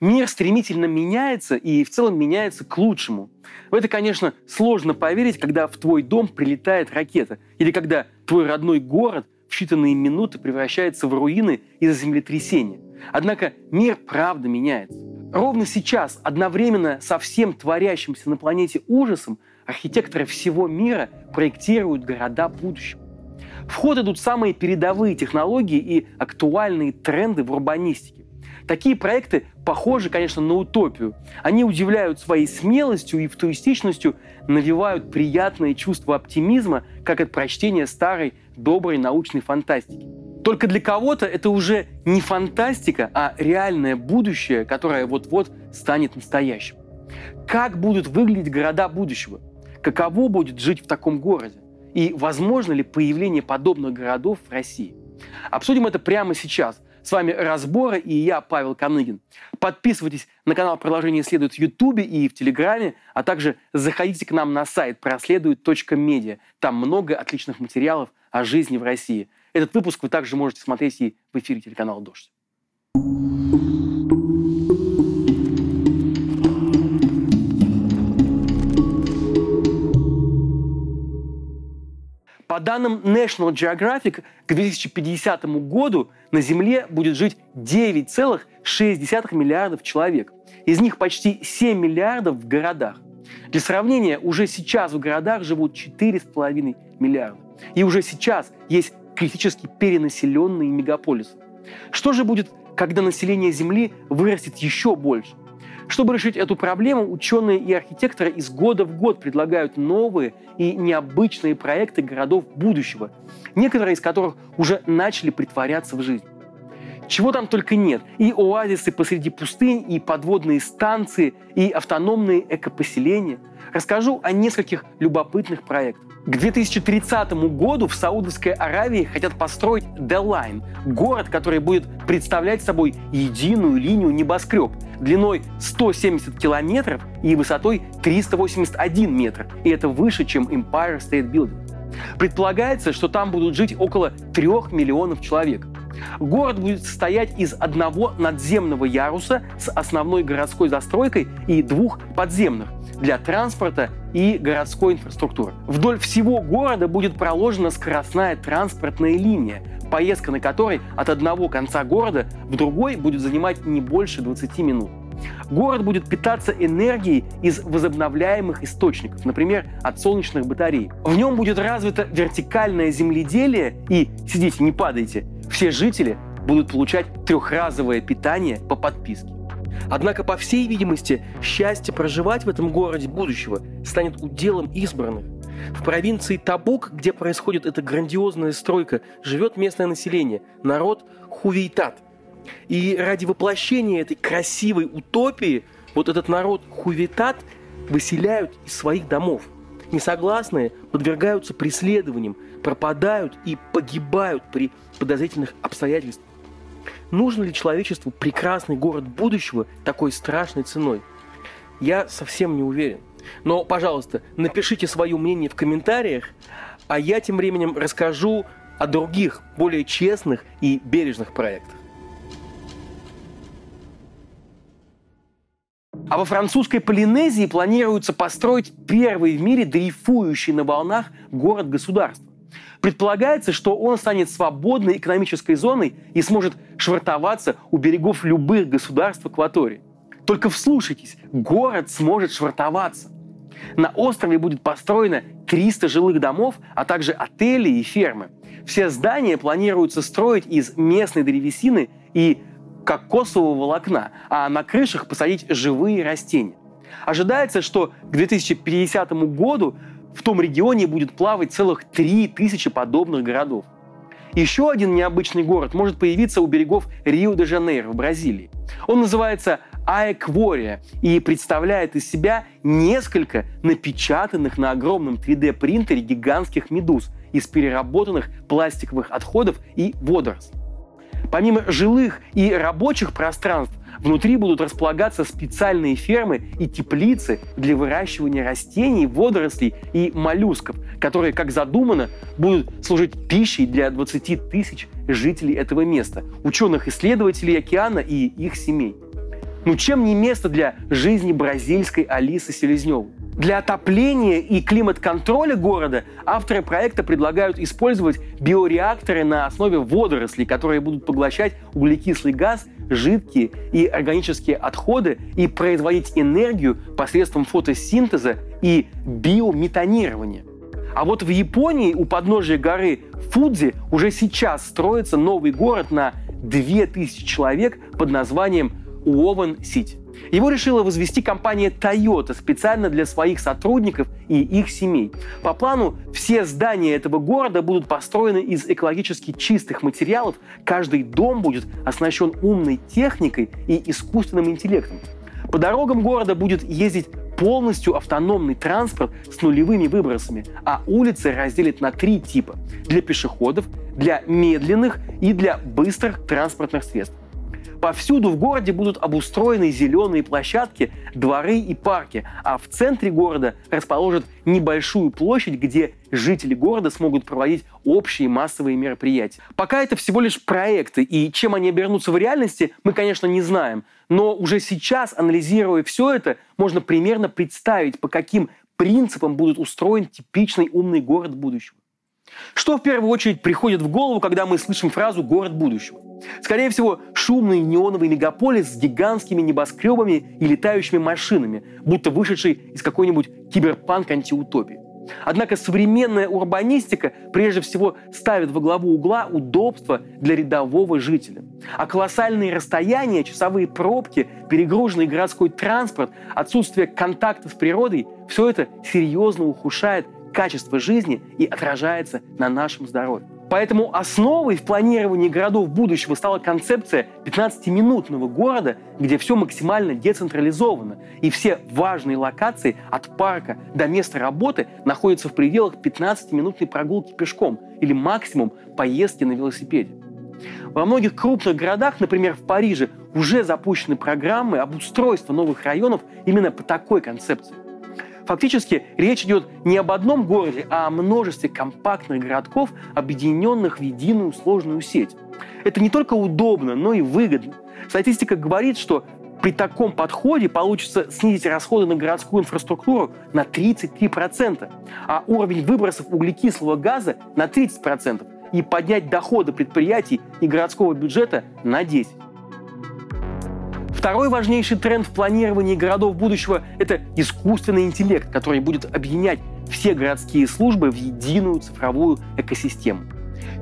Мир стремительно меняется и в целом меняется к лучшему. В это, конечно, сложно поверить, когда в твой дом прилетает ракета, или когда твой родной город в считанные минуты превращается в руины из-за землетрясения. Однако мир правда меняется. Ровно сейчас, одновременно со всем творящимся на планете ужасом, архитекторы всего мира проектируют города будущего. В ход идут самые передовые технологии и актуальные тренды в урбанистике. Такие проекты похожи, конечно, на утопию. Они удивляют своей смелостью и футуристичностью, навевают приятное чувство оптимизма, как от прочтения старой доброй научной фантастики. Только для кого-то это уже не фантастика, а реальное будущее, которое вот-вот станет настоящим. Как будут выглядеть города будущего? Каково будет жить в таком городе? И возможно ли появление подобных городов в России? Обсудим это прямо сейчас. С вами «Разборы» и я, Павел Коныгин. Подписывайтесь на канал «Продолжение исследует» в Ютубе и в Телеграме, а также заходите к нам на сайт проследует.медиа. Там много отличных материалов о жизни в России. Этот выпуск вы также можете смотреть и в эфире телеканала «Дождь». По данным National Geographic, к 2050 году на Земле будет жить 9,6 миллиардов человек. Из них почти 7 миллиардов в городах. Для сравнения, уже сейчас в городах живут 4,5 миллиарда. И уже сейчас есть критически перенаселенные мегаполисы. Что же будет, когда население Земли вырастет еще больше? Чтобы решить эту проблему, ученые и архитекторы из года в год предлагают новые и необычные проекты городов будущего, некоторые из которых уже начали притворяться в жизнь. Чего там только нет. И оазисы посреди пустынь, и подводные станции, и автономные экопоселения. Расскажу о нескольких любопытных проектах. К 2030 году в Саудовской Аравии хотят построить The Line – город, который будет представлять собой единую линию небоскреб длиной 170 километров и высотой 381 метр. И это выше, чем Empire State Building. Предполагается, что там будут жить около 3 миллионов человек. Город будет состоять из одного надземного яруса с основной городской застройкой и двух подземных для транспорта и городской инфраструктуры. Вдоль всего города будет проложена скоростная транспортная линия, поездка на которой от одного конца города в другой будет занимать не больше 20 минут. Город будет питаться энергией из возобновляемых источников, например, от солнечных батарей. В нем будет развито вертикальное земледелие и, сидите, не падайте, все жители будут получать трехразовое питание по подписке. Однако, по всей видимости, счастье проживать в этом городе будущего станет уделом избранных. В провинции Табук, где происходит эта грандиозная стройка, живет местное население, народ Хувейтат. И ради воплощения этой красивой утопии вот этот народ Хувейтат выселяют из своих домов. Несогласные подвергаются преследованиям, пропадают и погибают при подозрительных обстоятельствах. Нужно ли человечеству прекрасный город будущего такой страшной ценой? Я совсем не уверен. Но, пожалуйста, напишите свое мнение в комментариях, а я тем временем расскажу о других, более честных и бережных проектах. А во французской Полинезии планируется построить первый в мире дрейфующий на волнах город-государство. Предполагается, что он станет свободной экономической зоной и сможет швартоваться у берегов любых государств акватории. Только вслушайтесь, город сможет швартоваться. На острове будет построено 300 жилых домов, а также отели и фермы. Все здания планируется строить из местной древесины и кокосового волокна, а на крышах посадить живые растения. Ожидается, что к 2050 году в том регионе будет плавать целых 3000 подобных городов. Еще один необычный город может появиться у берегов Рио-де-Жанейро в Бразилии. Он называется Аэквория и представляет из себя несколько напечатанных на огромном 3D-принтере гигантских медуз из переработанных пластиковых отходов и водорослей. Помимо жилых и рабочих пространств, внутри будут располагаться специальные фермы и теплицы для выращивания растений, водорослей и моллюсков, которые, как задумано, будут служить пищей для 20 тысяч жителей этого места, ученых-исследователей океана и их семей. Ну чем не место для жизни бразильской Алисы Селезневой? Для отопления и климат-контроля города авторы проекта предлагают использовать биореакторы на основе водорослей, которые будут поглощать углекислый газ, жидкие и органические отходы и производить энергию посредством фотосинтеза и биометанирования. А вот в Японии у подножия горы Фудзи уже сейчас строится новый город на 2000 человек под названием Уовен-Сити. Его решила возвести компания Toyota специально для своих сотрудников и их семей. По плану все здания этого города будут построены из экологически чистых материалов, каждый дом будет оснащен умной техникой и искусственным интеллектом. По дорогам города будет ездить полностью автономный транспорт с нулевыми выбросами, а улицы разделят на три типа – для пешеходов, для медленных и для быстрых транспортных средств. Повсюду в городе будут обустроены зеленые площадки, дворы и парки, а в центре города расположат небольшую площадь, где жители города смогут проводить общие массовые мероприятия. Пока это всего лишь проекты, и чем они обернутся в реальности, мы, конечно, не знаем. Но уже сейчас, анализируя все это, можно примерно представить, по каким принципам будет устроен типичный умный город будущего. Что в первую очередь приходит в голову, когда мы слышим фразу «город будущего»? Скорее всего, шумный неоновый мегаполис с гигантскими небоскребами и летающими машинами, будто вышедший из какой-нибудь киберпанк-антиутопии. Однако современная урбанистика прежде всего ставит во главу угла удобства для рядового жителя. А колоссальные расстояния, часовые пробки, перегруженный городской транспорт, отсутствие контакта с природой – все это серьезно ухудшает качество жизни и отражается на нашем здоровье. Поэтому основой в планировании городов будущего стала концепция 15-минутного города, где все максимально децентрализовано, и все важные локации от парка до места работы находятся в пределах 15-минутной прогулки пешком или максимум поездки на велосипеде. Во многих крупных городах, например, в Париже, уже запущены программы обустройства новых районов именно по такой концепции. Фактически речь идет не об одном городе, а о множестве компактных городков, объединенных в единую сложную сеть. Это не только удобно, но и выгодно. Статистика говорит, что при таком подходе получится снизить расходы на городскую инфраструктуру на 33%, а уровень выбросов углекислого газа на 30% и поднять доходы предприятий и городского бюджета на 10%. Второй важнейший тренд в планировании городов будущего – это искусственный интеллект, который будет объединять все городские службы в единую цифровую экосистему.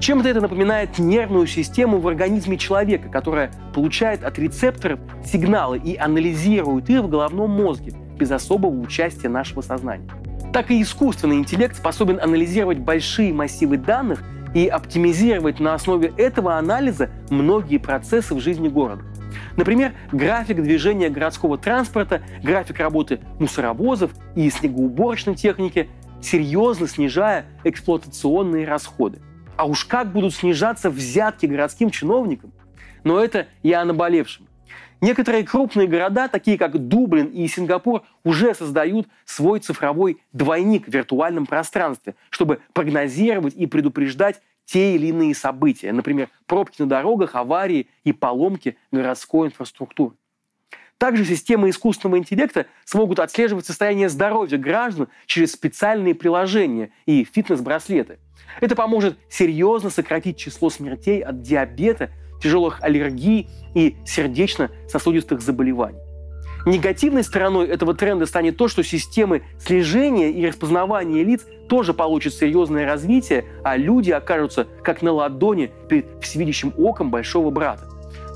Чем-то это напоминает нервную систему в организме человека, которая получает от рецепторов сигналы и анализирует их в головном мозге без особого участия нашего сознания. Так и искусственный интеллект способен анализировать большие массивы данных и оптимизировать на основе этого анализа многие процессы в жизни города. Например, график движения городского транспорта, график работы мусоровозов и снегоуборочной техники, серьезно снижая эксплуатационные расходы. А уж как будут снижаться взятки городским чиновникам? Но это я о наболевшем. Некоторые крупные города, такие как Дублин и Сингапур, уже создают свой цифровой двойник в виртуальном пространстве, чтобы прогнозировать и предупреждать те или иные события, например, пробки на дорогах, аварии и поломки городской инфраструктуры. Также системы искусственного интеллекта смогут отслеживать состояние здоровья граждан через специальные приложения и фитнес-браслеты. Это поможет серьезно сократить число смертей от диабета, тяжелых аллергий и сердечно-сосудистых заболеваний. Негативной стороной этого тренда станет то, что системы слежения и распознавания лиц тоже получат серьезное развитие, а люди окажутся как на ладони перед всевидящим оком большого брата.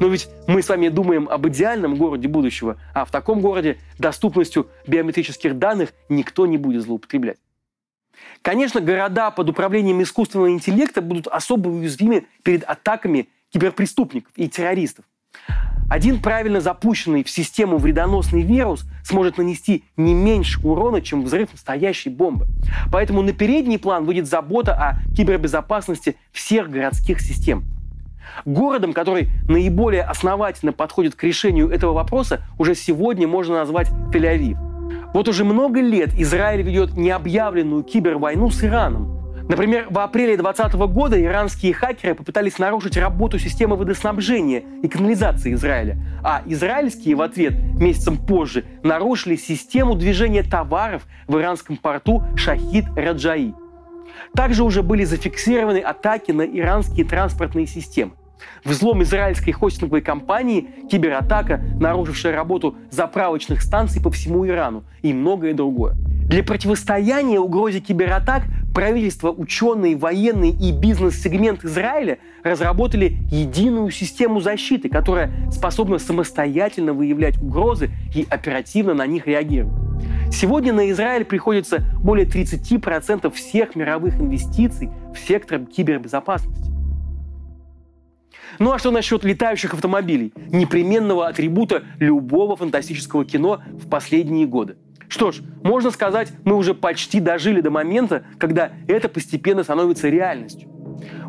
Но ведь мы с вами думаем об идеальном городе будущего, а в таком городе доступностью биометрических данных никто не будет злоупотреблять. Конечно, города под управлением искусственного интеллекта будут особо уязвимы перед атаками киберпреступников и террористов. Один правильно запущенный в систему вредоносный вирус сможет нанести не меньше урона, чем взрыв настоящей бомбы. Поэтому на передний план выйдет забота о кибербезопасности всех городских систем. Городом, который наиболее основательно подходит к решению этого вопроса, уже сегодня можно назвать Тель-Авив. Вот уже много лет Израиль ведет необъявленную кибервойну с Ираном. Например, в апреле 2020 года иранские хакеры попытались нарушить работу системы водоснабжения и канализации Израиля, а израильские в ответ месяцем позже нарушили систему движения товаров в иранском порту Шахид Раджаи. Также уже были зафиксированы атаки на иранские транспортные системы. Взлом израильской хостинговой компании, кибератака, нарушившая работу заправочных станций по всему Ирану и многое другое. Для противостояния угрозе кибератак правительство, ученые, военные и бизнес-сегмент Израиля разработали единую систему защиты, которая способна самостоятельно выявлять угрозы и оперативно на них реагировать. Сегодня на Израиль приходится более 30% всех мировых инвестиций в сектор кибербезопасности. Ну а что насчет летающих автомобилей? Непременного атрибута любого фантастического кино в последние годы. Что ж, можно сказать, мы уже почти дожили до момента, когда это постепенно становится реальностью.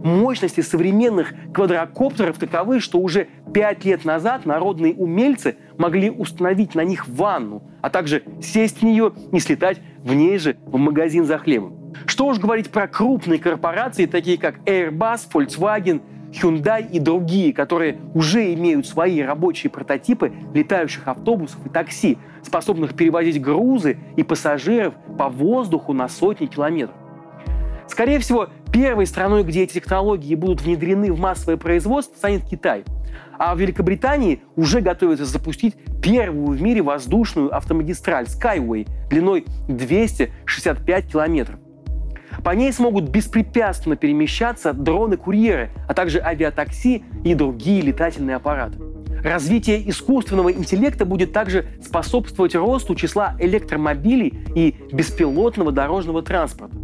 Мощности современных квадрокоптеров таковы, что уже пять лет назад народные умельцы могли установить на них ванну, а также сесть в нее и слетать в ней же в магазин за хлебом. Что уж говорить про крупные корпорации, такие как Airbus, Volkswagen, Hyundai и другие, которые уже имеют свои рабочие прототипы летающих автобусов и такси, способных перевозить грузы и пассажиров по воздуху на сотни километров. Скорее всего, первой страной, где эти технологии будут внедрены в массовое производство, станет Китай. А в Великобритании уже готовятся запустить первую в мире воздушную автомагистраль Skyway длиной 265 километров. По ней смогут беспрепятственно перемещаться дроны-курьеры, а также авиатакси и другие летательные аппараты. Развитие искусственного интеллекта будет также способствовать росту числа электромобилей и беспилотного дорожного транспорта.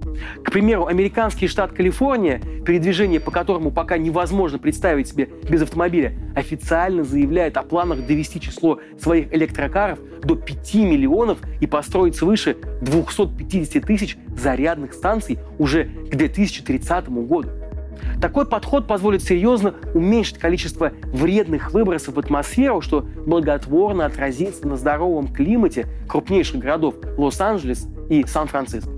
К примеру, американский штат Калифорния, передвижение по которому пока невозможно представить себе без автомобиля, официально заявляет о планах довести число своих электрокаров до 5 миллионов и построить свыше 250 тысяч зарядных станций уже к 2030 году. Такой подход позволит серьезно уменьшить количество вредных выбросов в атмосферу, что благотворно отразится на здоровом климате крупнейших городов Лос-Анджелес и Сан-Франциско.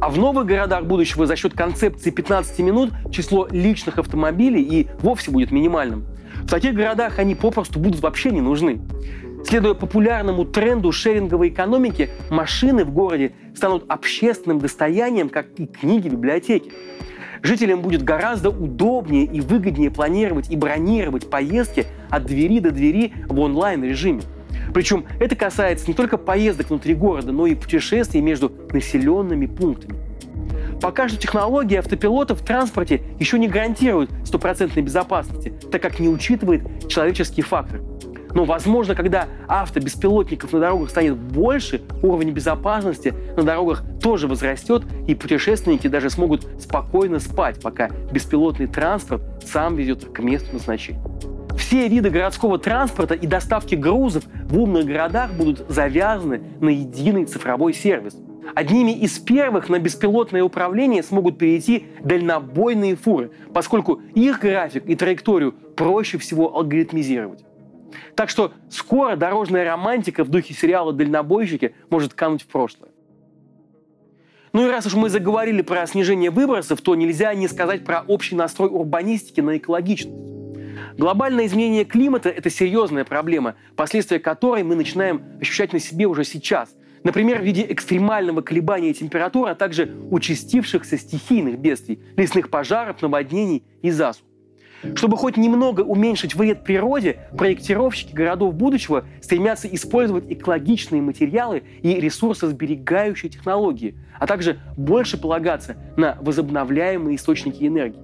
А в новых городах будущего за счет концепции 15 минут число личных автомобилей и вовсе будет минимальным. В таких городах они попросту будут вообще не нужны. Следуя популярному тренду шеринговой экономики, машины в городе станут общественным достоянием, как и книги в библиотеке. Жителям будет гораздо удобнее и выгоднее планировать и бронировать поездки от двери до двери в онлайн-режиме. Причем это касается не только поездок внутри города, но и путешествий между населенными пунктами. Пока что технология автопилота в транспорте еще не гарантирует стопроцентной безопасности, так как не учитывает человеческий фактор – но, возможно, когда автобеспилотников на дорогах станет больше, уровень безопасности на дорогах тоже возрастет, и путешественники даже смогут спокойно спать, пока беспилотный транспорт сам везет их к месту назначения. Все виды городского транспорта и доставки грузов в умных городах будут завязаны на единый цифровой сервис. Одними из первых на беспилотное управление смогут перейти дальнобойные фуры, поскольку их график и траекторию проще всего алгоритмизировать. Так что скоро дорожная романтика в духе сериала «Дальнобойщики» может кануть в прошлое. Ну и раз уж мы заговорили про снижение выбросов, то нельзя не сказать про общий настрой урбанистики на экологичность. Глобальное изменение климата – это серьезная проблема, последствия которой мы начинаем ощущать на себе уже сейчас. Например, в виде экстремального колебания температуры, а также участившихся стихийных бедствий, лесных пожаров, наводнений и засух. Чтобы хоть немного уменьшить вред природе, проектировщики городов будущего стремятся использовать экологичные материалы и ресурсосберегающие технологии, а также больше полагаться на возобновляемые источники энергии.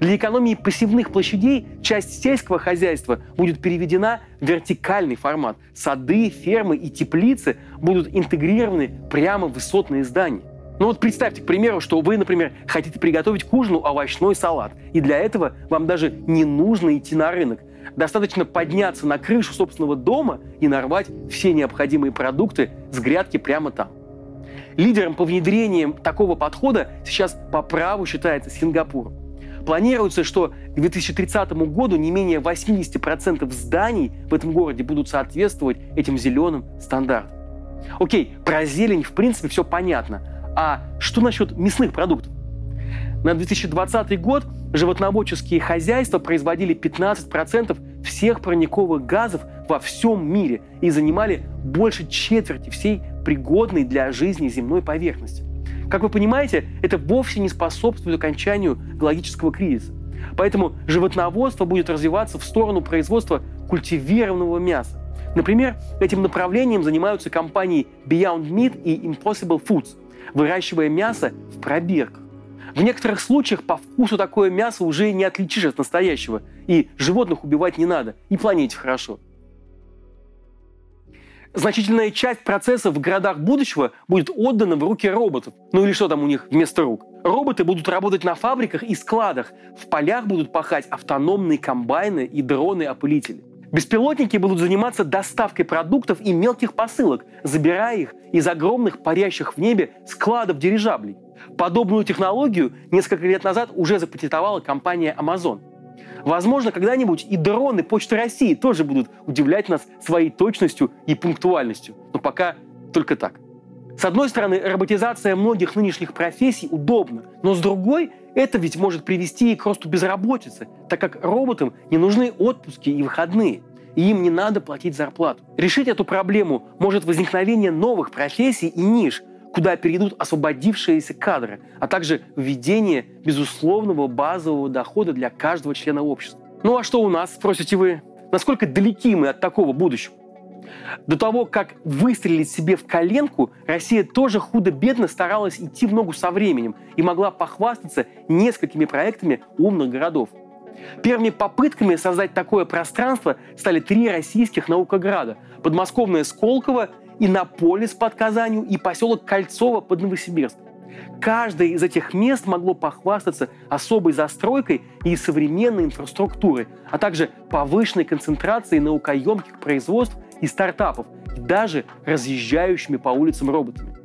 Для экономии пассивных площадей часть сельского хозяйства будет переведена в вертикальный формат. Сады, фермы и теплицы будут интегрированы прямо в высотные здания. Ну вот представьте, к примеру, что вы, например, хотите приготовить к ужину овощной салат. И для этого вам даже не нужно идти на рынок. Достаточно подняться на крышу собственного дома и нарвать все необходимые продукты с грядки прямо там. Лидером по внедрениям такого подхода сейчас по праву считается Сингапур. Планируется, что к 2030 году не менее 80% зданий в этом городе будут соответствовать этим зеленым стандартам. Окей, про зелень в принципе все понятно. А что насчет мясных продуктов? На 2020 год животноводческие хозяйства производили 15% всех парниковых газов во всем мире и занимали больше четверти всей пригодной для жизни земной поверхности. Как вы понимаете, это вовсе не способствует окончанию экологического кризиса. Поэтому животноводство будет развиваться в сторону производства культивированного мяса. Например, этим направлением занимаются компании Beyond Meat и Impossible Foods, выращивая мясо в пробирках. В некоторых случаях по вкусу такое мясо уже не отличишь от настоящего, и животных убивать не надо, и планете хорошо. Значительная часть процессов в городах будущего будет отдана в руки роботов. Ну или что там у них вместо рук? Роботы будут работать на фабриках и складах. В полях будут пахать автономные комбайны и дроны-опылители. Беспилотники будут заниматься доставкой продуктов и мелких посылок, забирая их из огромных парящих в небе складов дирижаблей. Подобную технологию несколько лет назад уже запатентовала компания Amazon. Возможно, когда-нибудь и дроны Почты России тоже будут удивлять нас своей точностью и пунктуальностью. Но пока только так. С одной стороны, роботизация многих нынешних профессий удобна, но с другой, это ведь может привести и к росту безработицы, так как роботам не нужны отпуски и выходные, и им не надо платить зарплату. Решить эту проблему может возникновение новых профессий и ниш – куда перейдут освободившиеся кадры, а также введение безусловного базового дохода для каждого члена общества. Ну а что у нас, спросите вы? Насколько далеки мы от такого будущего? До того, как выстрелить себе в коленку, Россия тоже худо-бедно старалась идти в ногу со временем и могла похвастаться несколькими проектами умных городов. Первыми попытками создать такое пространство стали три российских наукограда – подмосковное Сколково Иннополис под Казанью и поселок Кольцово под Новосибирск. Каждое из этих мест могло похвастаться особой застройкой и современной инфраструктурой, а также повышенной концентрацией наукоемких производств и стартапов, даже разъезжающими по улицам роботами.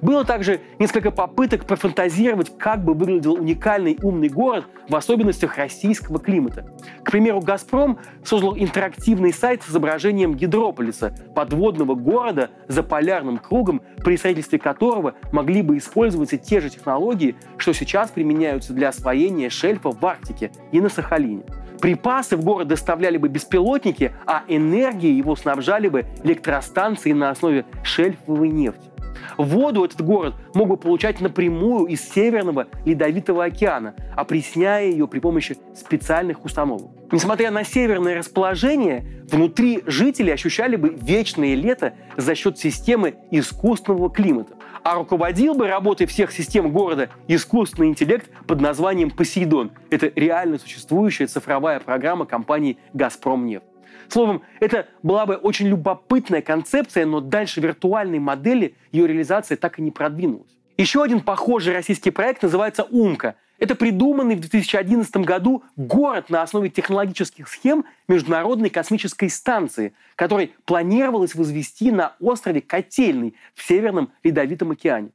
Было также несколько попыток профантазировать, как бы выглядел уникальный умный город в особенностях российского климата. К примеру, «Газпром» создал интерактивный сайт с изображением гидрополиса, подводного города за полярным кругом, при строительстве которого могли бы использоваться те же технологии, что сейчас применяются для освоения шельфа в Арктике и на Сахалине. Припасы в город доставляли бы беспилотники, а энергией его снабжали бы электростанции на основе шельфовой нефти. Воду этот город мог бы получать напрямую из Северного Ледовитого океана, опресняя ее при помощи специальных установок. Несмотря на северное расположение, внутри жители ощущали бы вечное лето за счет системы искусственного климата. А руководил бы работой всех систем города искусственный интеллект под названием «Посейдон». Это реально существующая цифровая программа компании «Газпромнефть». Словом, это была бы очень любопытная концепция, но дальше виртуальной модели ее реализация так и не продвинулась. Еще один похожий российский проект называется «Умка». Это придуманный в 2011 году город на основе технологических схем Международной космической станции, который планировалось возвести на острове Котельный в Северном Ледовитом океане.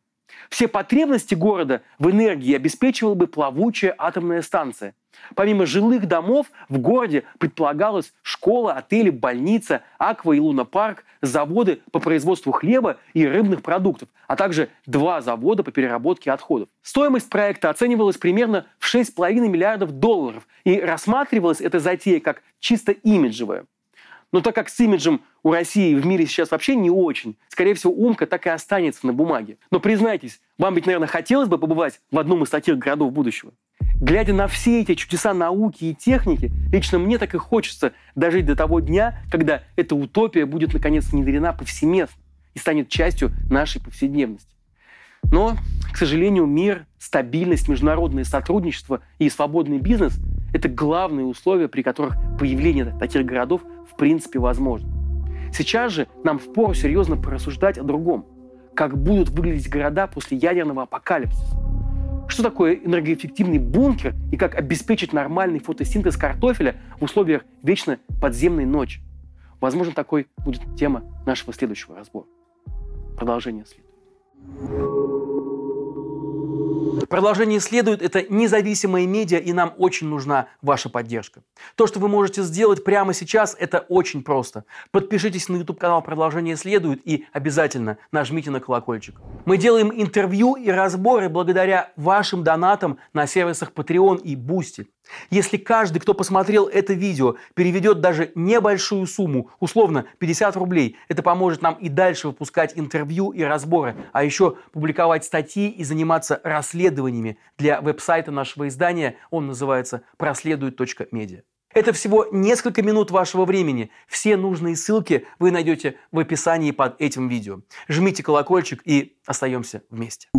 Все потребности города в энергии обеспечивала бы плавучая атомная станция. Помимо жилых домов в городе предполагалась школа, отели, больница, аква и лунопарк, заводы по производству хлеба и рыбных продуктов, а также два завода по переработке отходов. Стоимость проекта оценивалась примерно в 6,5 миллиардов долларов, и рассматривалась эта затея как чисто имиджевая. Но так как с имиджем у России в мире сейчас вообще не очень, скорее всего, Умка так и останется на бумаге. Но признайтесь, вам ведь, наверное, хотелось бы побывать в одном из таких городов будущего. Глядя на все эти чудеса науки и техники, лично мне так и хочется дожить до того дня, когда эта утопия будет наконец внедрена повсеместно и станет частью нашей повседневности. Но, к сожалению, мир, стабильность, международное сотрудничество и свободный бизнес – это главные условия, при которых появление таких городов в принципе возможно. Сейчас же нам впору серьезно порассуждать о другом. Как будут выглядеть города после ядерного апокалипсиса. Что такое энергоэффективный бункер и как обеспечить нормальный фотосинтез картофеля в условиях вечно подземной ночи? Возможно, такой будет тема нашего следующего разбора. Продолжение следует. Продолжение следует. Это независимые медиа, и нам очень нужна ваша поддержка. То, что вы можете сделать прямо сейчас, это очень просто. Подпишитесь на YouTube-канал «Продолжение следует» и обязательно нажмите на колокольчик. Мы делаем интервью и разборы благодаря вашим донатам на сервисах Patreon и Boosty. Если каждый, кто посмотрел это видео, переведет даже небольшую сумму, условно 50 рублей, это поможет нам и дальше выпускать интервью и разборы, а еще публиковать статьи и заниматься расследованиями для веб-сайта нашего издания. Он называется проследует.медиа. Это всего несколько минут вашего времени. Все нужные ссылки вы найдете в описании под этим видео. Жмите колокольчик и остаемся вместе.